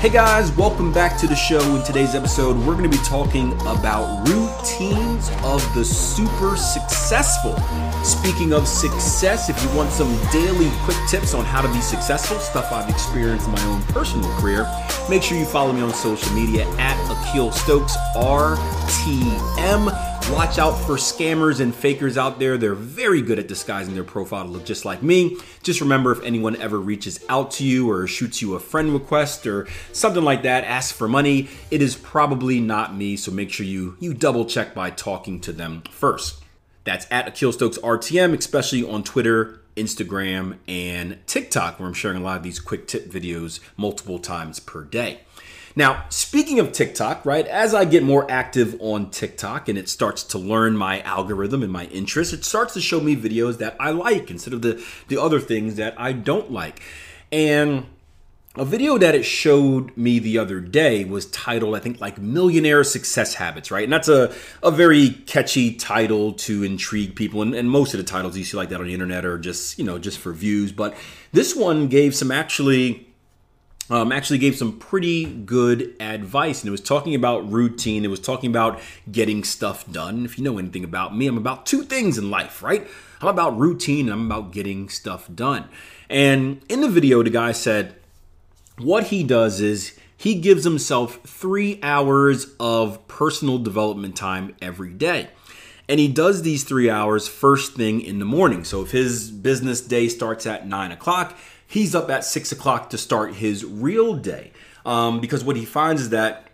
Hey guys, welcome back to the show. In today's episode, we're going to be talking about routines of the super successful. Speaking of success, if you want some daily quick tips on how to be successful, stuff I've experienced in my own personal career, make sure you follow me on social media at Akil Stokes RTM. Watch out for scammers and fakers out there. They're very good at disguising their profile to look just like me. Just remember if anyone ever reaches out to you or shoots you a friend request or something like that, asks for money, it is probably not me. So make sure you you double check by talking to them first. That's at Akil Stokes RTM, especially on Twitter, Instagram, and TikTok, where I'm sharing a lot of these quick tip videos multiple times per day. Now, speaking of TikTok, right, as I get more active on TikTok and it starts to learn my algorithm and my interests, it starts to show me videos that I like instead of the, the other things that I don't like. And a video that it showed me the other day was titled, I think, like Millionaire Success Habits, right? And that's a, a very catchy title to intrigue people. And, and most of the titles you see like that on the internet are just, you know, just for views. But this one gave some actually um, actually gave some pretty good advice. And it was talking about routine, it was talking about getting stuff done. If you know anything about me, I'm about two things in life, right? I'm about routine and I'm about getting stuff done. And in the video, the guy said, what he does is he gives himself three hours of personal development time every day. And he does these three hours first thing in the morning. So if his business day starts at nine o'clock, he's up at six o'clock to start his real day. Um, because what he finds is that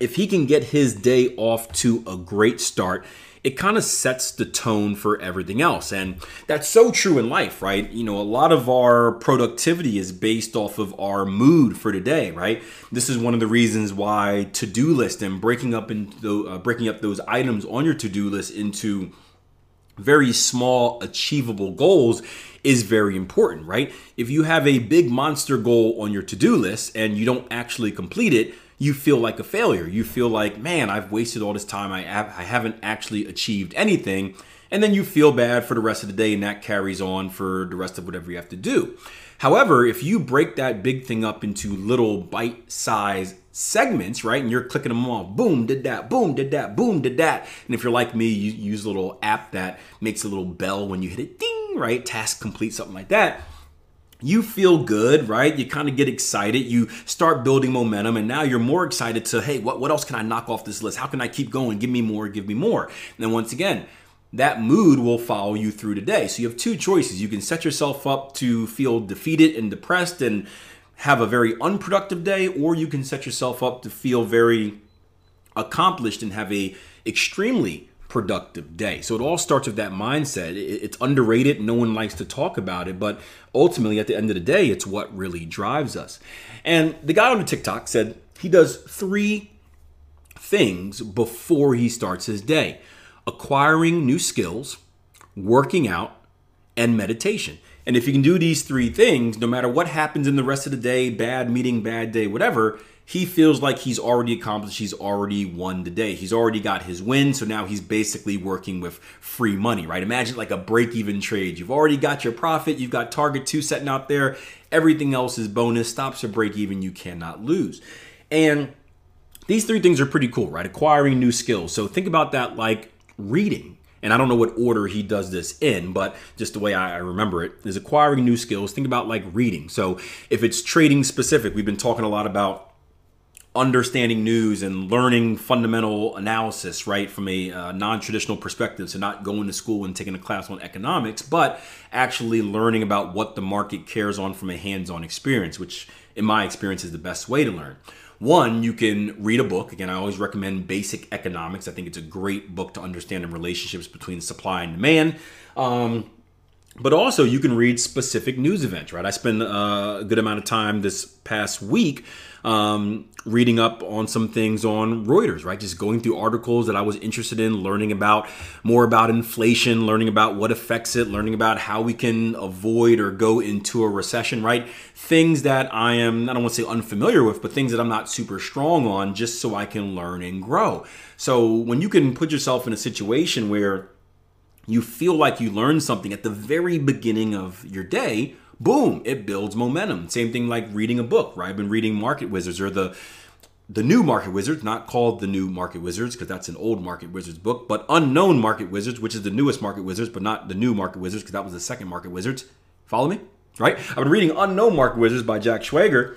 if he can get his day off to a great start, it kind of sets the tone for everything else. And that's so true in life, right? You know, a lot of our productivity is based off of our mood for the day, right? This is one of the reasons why to-do list and breaking up into uh, breaking up those items on your to-do list into very small achievable goals is very important, right? If you have a big monster goal on your to do list and you don't actually complete it, you feel like a failure. You feel like, man, I've wasted all this time. I, have, I haven't actually achieved anything. And then you feel bad for the rest of the day, and that carries on for the rest of whatever you have to do. However, if you break that big thing up into little bite sized segments, right? And you're clicking them all, boom, did that, boom, did that, boom, did that. And if you're like me, you use a little app that makes a little bell when you hit it, ding, right? Task complete, something like that. You feel good, right? You kind of get excited. You start building momentum, and now you're more excited to, hey, what, what else can I knock off this list? How can I keep going? Give me more, give me more. And then once again, that mood will follow you through the day. So you have two choices. You can set yourself up to feel defeated and depressed and have a very unproductive day, or you can set yourself up to feel very accomplished and have a extremely productive day. So it all starts with that mindset. It's underrated. No one likes to talk about it, but ultimately, at the end of the day, it's what really drives us. And the guy on the TikTok said he does three things before he starts his day acquiring new skills, working out, and meditation. And if you can do these three things, no matter what happens in the rest of the day, bad meeting, bad day, whatever, he feels like he's already accomplished, he's already won the day. He's already got his win, so now he's basically working with free money, right? Imagine like a break even trade. You've already got your profit, you've got target two setting out there, everything else is bonus, stops or break even, you cannot lose. And these three things are pretty cool, right? Acquiring new skills. So think about that like reading. And I don't know what order he does this in, but just the way I remember it is acquiring new skills. Think about like reading. So if it's trading specific, we've been talking a lot about understanding news and learning fundamental analysis, right, from a uh, non traditional perspective. So, not going to school and taking a class on economics, but actually learning about what the market cares on from a hands on experience, which, in my experience, is the best way to learn. One, you can read a book. Again, I always recommend Basic Economics. I think it's a great book to understand the relationships between supply and demand. Um, but also you can read specific news events, right? I spent uh, a good amount of time this past week um, reading up on some things on Reuters, right? Just going through articles that I was interested in, learning about more about inflation, learning about what affects it, learning about how we can avoid or go into a recession, right? Things that I am, I don't want to say unfamiliar with, but things that I'm not super strong on just so I can learn and grow. So when you can put yourself in a situation where you feel like you learned something at the very beginning of your day, boom, it builds momentum. Same thing like reading a book, right? I've been reading Market Wizards or the the new Market Wizards, not called the new Market Wizards because that's an old Market Wizards book, but Unknown Market Wizards, which is the newest Market Wizards, but not the new Market Wizards because that was the second Market Wizards. Follow me? Right? I've been reading Unknown Market Wizards by Jack Schwager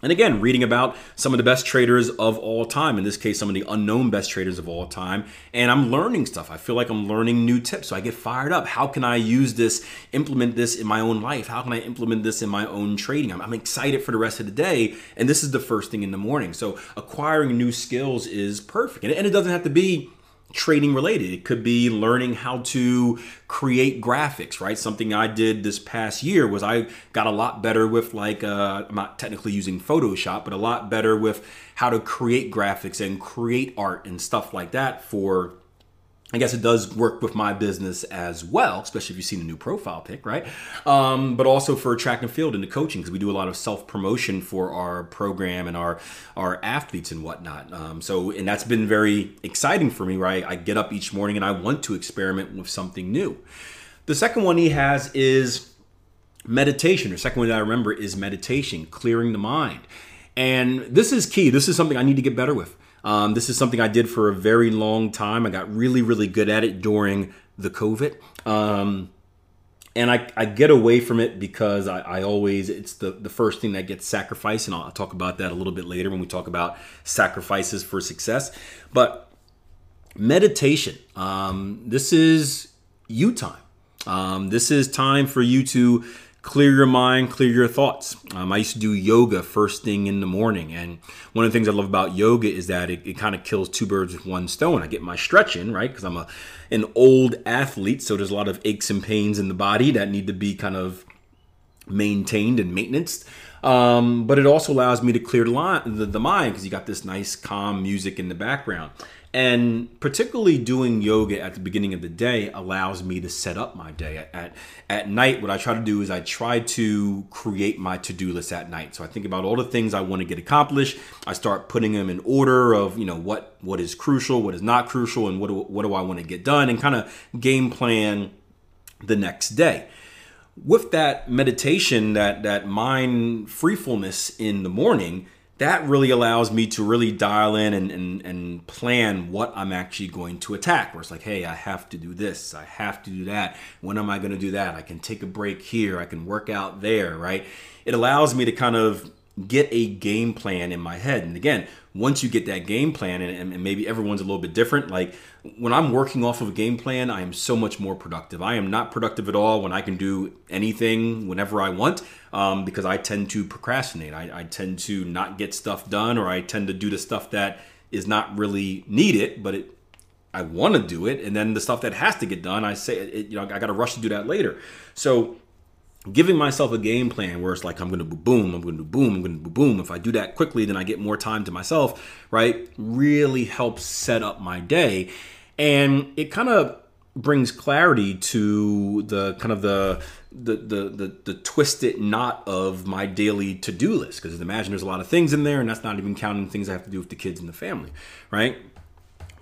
and again, reading about some of the best traders of all time, in this case, some of the unknown best traders of all time. And I'm learning stuff. I feel like I'm learning new tips. So I get fired up. How can I use this, implement this in my own life? How can I implement this in my own trading? I'm, I'm excited for the rest of the day. And this is the first thing in the morning. So acquiring new skills is perfect. And, and it doesn't have to be trading related. It could be learning how to create graphics, right? Something I did this past year was I got a lot better with like uh, I'm not technically using Photoshop, but a lot better with how to create graphics and create art and stuff like that for I guess it does work with my business as well, especially if you've seen a new profile pic, right? Um, but also for track and field the coaching, because we do a lot of self promotion for our program and our our athletes and whatnot. Um, so, and that's been very exciting for me, right? I get up each morning and I want to experiment with something new. The second one he has is meditation. The second one that I remember is meditation, clearing the mind. And this is key. This is something I need to get better with. Um, this is something I did for a very long time. I got really, really good at it during the COVID. Um, and I, I, get away from it because I, I, always it's the, the first thing that gets sacrificed and I'll, talk about that a little bit later when we talk about sacrifices for success but meditation um, this is you time um, this is time for you to clear your mind, clear your thoughts. Um, I used to do yoga first thing in the morning. And one of the things I love about yoga is that it, it kind of kills two birds with one stone. I get my stretch in, right? Because I'm a, an old athlete. So there's a lot of aches and pains in the body that need to be kind of maintained and maintenance. Um, but it also allows me to clear the, line, the, the mind because you got this nice calm music in the background. And particularly doing yoga at the beginning of the day allows me to set up my day. At, at night, what I try to do is I try to create my to do list at night. So I think about all the things I want to get accomplished. I start putting them in order of, you know, what, what is crucial, what is not crucial, and what do, what do I want to get done, and kind of game plan the next day with that meditation, that that mind freefulness in the morning, that really allows me to really dial in and, and, and plan what I'm actually going to attack. Where it's like, hey, I have to do this, I have to do that. When am I going to do that? I can take a break here, I can work out there, right? It allows me to kind of get a game plan in my head. And again, once you get that game plan, and, and, maybe everyone's a little bit different, like when I'm working off of a game plan, I am so much more productive. I am not productive at all when I can do anything whenever I want um, because I tend to procrastinate. I, I tend to not get stuff done, or I tend to do the stuff that is not really needed, but it I want to do it, and then the stuff that has to get done, I say, it, you know, I got to rush to do that later. So giving myself a game plan where it's like I'm going to boom, I'm going to boom, I'm going to boom. If I do that quickly, then I get more time to myself, right? Really helps set up my day. And it kind of brings clarity to the kind of the the the the, the twisted knot of my daily to-do list because imagine there's a lot of things in there and that's not even counting things I have to do with the kids and the family, right?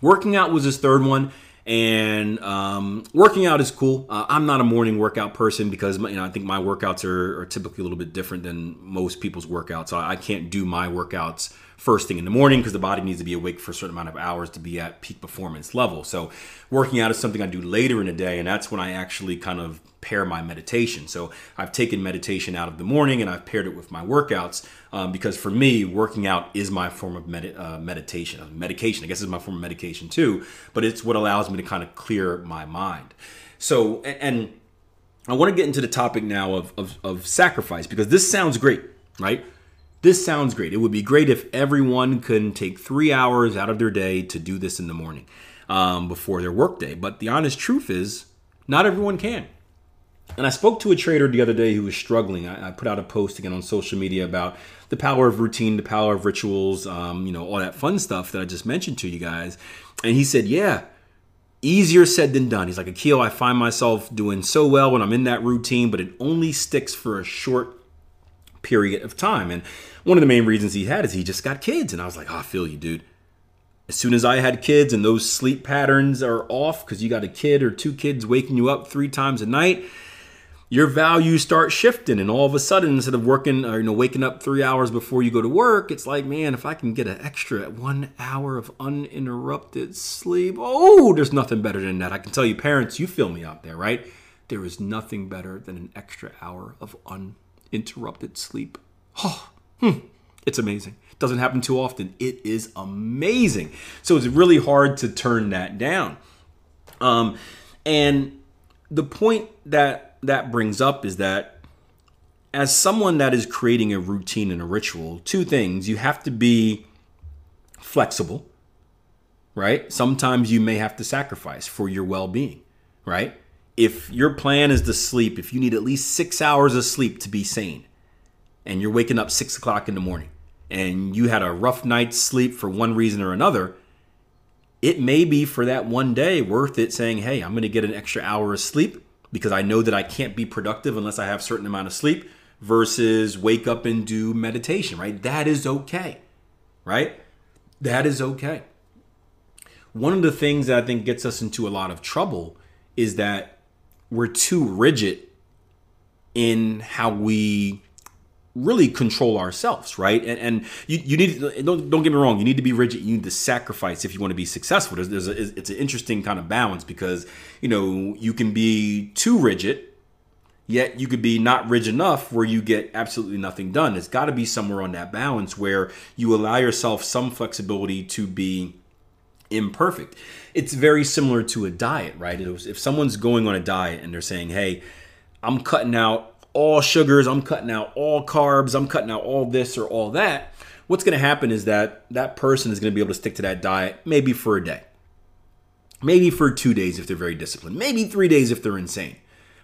Working out was his third one and um, working out is cool. Uh, I'm not a morning workout person because you know I think my workouts are, are typically a little bit different than most people's workouts. So I can't do my workouts first thing in the morning because the body needs to be awake for a certain amount of hours to be at peak performance level. So working out is something I do later in the day, and that's when I actually kind of pair my meditation. So I've taken meditation out of the morning and I've paired it with my workouts um, because for me, working out is my form of med- uh, meditation. Uh, medication, I guess, is my form of medication too, but it's what allows me to kind of clear my mind. So, and, I want to get into the topic now of, of, of sacrifice because this sounds great, right? This sounds great. It would be great if everyone could take three hours out of their day to do this in the morning um, before their workday. But the honest truth is, not everyone can And I spoke to a trader the other day who was struggling. I, I, put out a post again on social media about the power of routine, the power of rituals, um, you know, all that fun stuff that I just mentioned to you guys. And he said, Yeah, easier said than done. He's like, Akil, I find myself doing so well when I'm in that routine, but it only sticks for a short period of time. And one of the main reasons he had is he just got kids. And I was like, oh, I feel you, dude. As soon as I had kids and those sleep patterns are off because you got a kid or two kids waking you up three times a night, your values start shifting and all of a sudden instead of working or you know waking up three hours before you go to work it's like man if i can get an extra one hour of uninterrupted sleep oh there's nothing better than that i can tell you parents you feel me out there right there is nothing better than an extra hour of uninterrupted sleep. Oh hmm, it's amazing. It doesn't happen too often. It is amazing. So it's really hard to turn that down. Um, and the point that that brings up is that as someone that is creating a routine and a ritual, two things you have to be flexible, right? Sometimes you may have to sacrifice for your well being, right? If your plan is to sleep, if you need at least six hours of sleep to be sane, and you're waking up six o'clock in the morning, and you had a rough night's sleep for one reason or another, it may be for that one day worth it saying, hey, I'm going to get an extra hour of sleep because I know that I can't be productive unless I have a certain amount of sleep versus wake up and do meditation, right? That is okay, right? That is okay. One of the things that I think gets us into a lot of trouble is that we're too rigid in how we really control ourselves, right? And, and you, you need don't, don't get me wrong, you need to be rigid. You need to sacrifice if you want to be successful. There's, there's a, it's an interesting kind of balance because you know you can be too rigid, yet you could be not rigid enough where you get absolutely nothing done. It's got to be somewhere on that balance where you allow yourself some flexibility to be imperfect. It's very similar to a diet, right? If someone's going on a diet and they're saying, "Hey, I'm cutting out all sugars, I'm cutting out all carbs, I'm cutting out all this or all that, what's going to happen is that that person is going to be able to stick to that diet maybe for a day. Maybe for two days if they're very disciplined. Maybe three days if they're insane.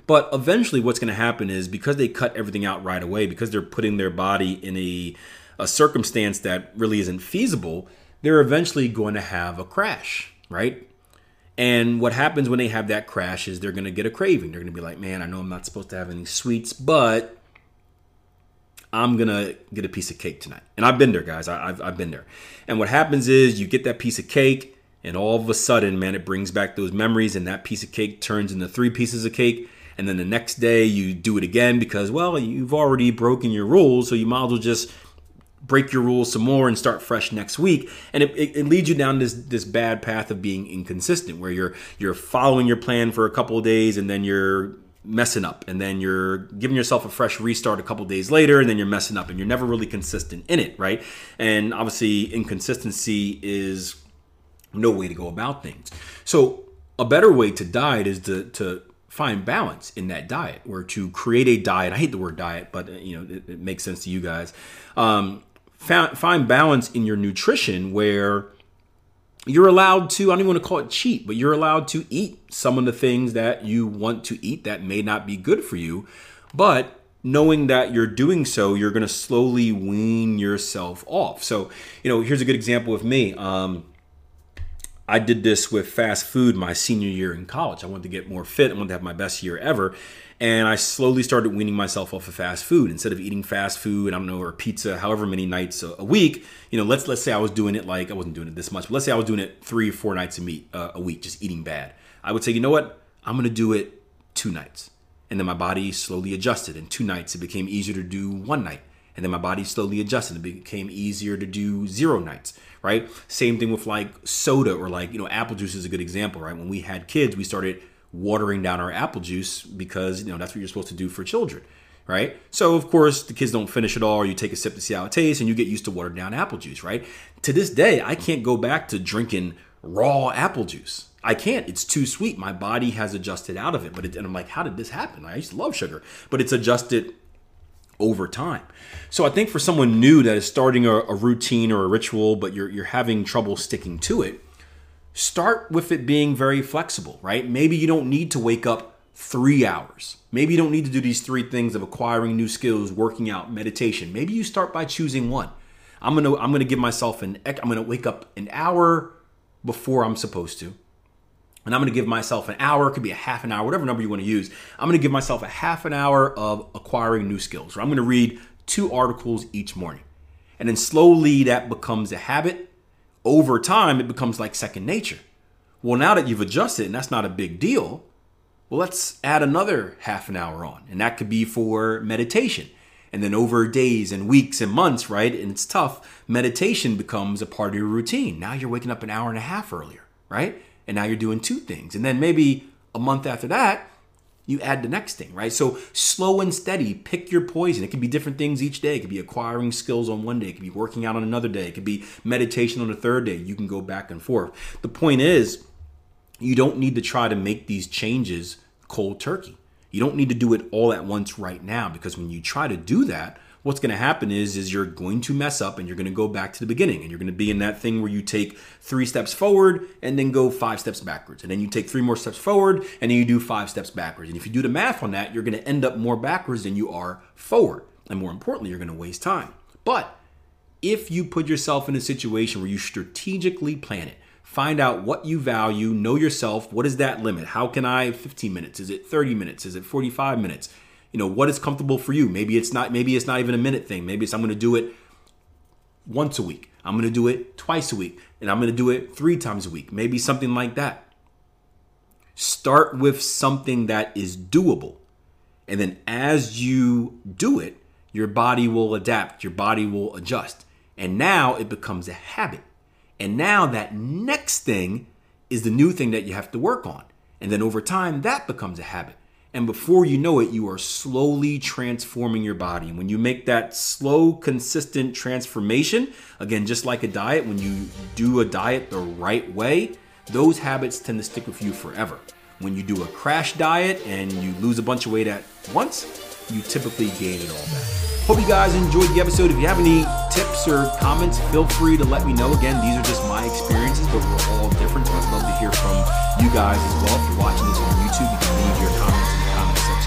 But eventually, what's going to happen is because they cut everything out right away, because they're putting their body in a, a circumstance that really isn't feasible, they're eventually going to have a crash, right? And what happens when they have that crash is they're going to get a craving. They're going to be like, man, I know I'm not supposed to have any sweets, but I'm going to get a piece of cake tonight. And I've been there, guys. I, have I've been there. And what happens is you get that piece of cake, and all of a sudden, man, it brings back those memories, and that piece of cake turns into three pieces of cake. And then the next day, you do it again because, well, you've already broken your rules, so you might as well just break your rules some more and start fresh next week. And it, it, it, leads you down this this bad path of being inconsistent where you're you're following your plan for a couple of days and then you're messing up. And then you're giving yourself a fresh restart a couple days later and then you're messing up and you're never really consistent in it right? And obviously inconsistency is no way to go about things. So a better way to diet is to to find balance in that diet or to create a diet. I hate the word diet but you know it, it makes sense to you guys. Um, find balance in your nutrition where you're allowed to, I don't even want to call it cheat, but you're allowed to eat some of the things that you want to eat that may not be good for you. But knowing that you're doing so, you're going to slowly wean yourself off. So, you know, here's a good example of me. Um, I did this with fast food my senior year in college. I wanted to get more fit. I wanted to have my best year ever. And I slowly started weaning myself off of fast food. Instead of eating fast food, I don't know, or pizza, however many nights a, week, you know, let's let's say I was doing it like I wasn't doing it this much, but let's say I was doing it three or four nights a uh, a week, just eating bad. I would say, you know what, I'm gonna do it two nights, and then my body slowly adjusted. And two nights, it became easier to do one night, and then my body slowly adjusted. It became easier to do zero nights right? Same thing with like soda or like, you know, apple juice is a good example, right? When we had kids, we started watering down our apple juice because you know that's what you're supposed to do for children right? So of course the kids don't finish it all. Or you take a sip to see how it tastes and you get used to watered down apple juice right? To this day i can't go back to drinking raw apple juice. I can't. It's too sweet. My body has adjusted out of it but it, and i'm like how did this happen? I used to love sugar but it's adjusted over time. So i think for someone new that is starting a, a routine or a ritual but you're, you're having trouble sticking to it start with it being very flexible, right? Maybe you don't need to wake up three hours. Maybe you don't need to do these three things of acquiring new skills, working out, meditation. Maybe you start by choosing one. I'm gonna I'm gonna give myself an I'm gonna wake up an hour before I'm supposed to. And I'm gonna give myself an hour, it could be a half an hour, whatever number you wanna use. I'm gonna give myself a half an hour of acquiring new skills. Or I'm gonna read two articles each morning. And then slowly that becomes a habit. Over time, it becomes like second nature. Well, now that you've adjusted and that's not a big deal, well, let's add another half an hour on. And that could be for meditation. And then over days and weeks and months, right? And it's tough, meditation becomes a part of your routine. Now you're waking up an hour and a half earlier, right? And now you're doing two things. And then maybe a month after that, you add the next thing, right? So slow and steady, pick your poison. It can be different things each day. It could be acquiring skills on one day, it could be working out on another day, it could be meditation on the third day. You can go back and forth. The point is, you don't need to try to make these changes cold turkey. You don't need to do it all at once right now because when you try to do that, what's going to happen is is you're going to mess up and you're going to go back to the beginning and you're going to be in that thing where you take 3 steps forward and then go 5 steps backwards. And then you take 3 more steps forward and then you do 5 steps backwards. And if you do the math on that, you're going to end up more backwards than you are forward. And more importantly, you're going to waste time. But if you put yourself in a situation where you strategically plan it, Find out what you value, know yourself. What is that limit? How can I 15 minutes? Is it 30 minutes? Is it 45 minutes? You know, what is comfortable for you? Maybe it's not maybe it's not even a minute thing. Maybe it's I'm going to do it once a week. I'm going to do it twice a week and I'm going to do it 3 times a week. Maybe something like that. Start with something that is doable. And then as you do it, your body will adapt, your body will adjust. And now it becomes a habit. And now that next thing is the new thing that you have to work on. And then over time, that becomes a habit. And before you know it, you are slowly transforming your body. And when you make that slow, consistent transformation, again, just like a diet, when you do a diet the right way, those habits tend to stick with you forever. When you do a crash diet and you lose a bunch of weight at once, you typically gain it all back. Hope you guys enjoyed the episode. If you have any tips or comments, feel free to let me know. Again, these are just my experiences, but we're all different. So I'd love to hear from you guys as well. If you're watching this on YouTube, you can leave your comments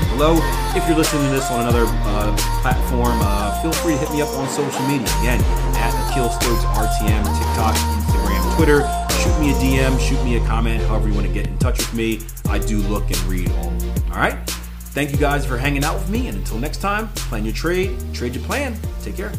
below. If you're listening to this on another uh, platform, uh, feel free to hit me up on social media. Again, at Akil Stokes RTM, TikTok, Instagram, Twitter. Shoot me a DM, shoot me a comment, however you want to get in touch with me. I do look and read all. All right. Thank you guys for hanging out with me. And until next time, plan your trade, trade your plan. Take care.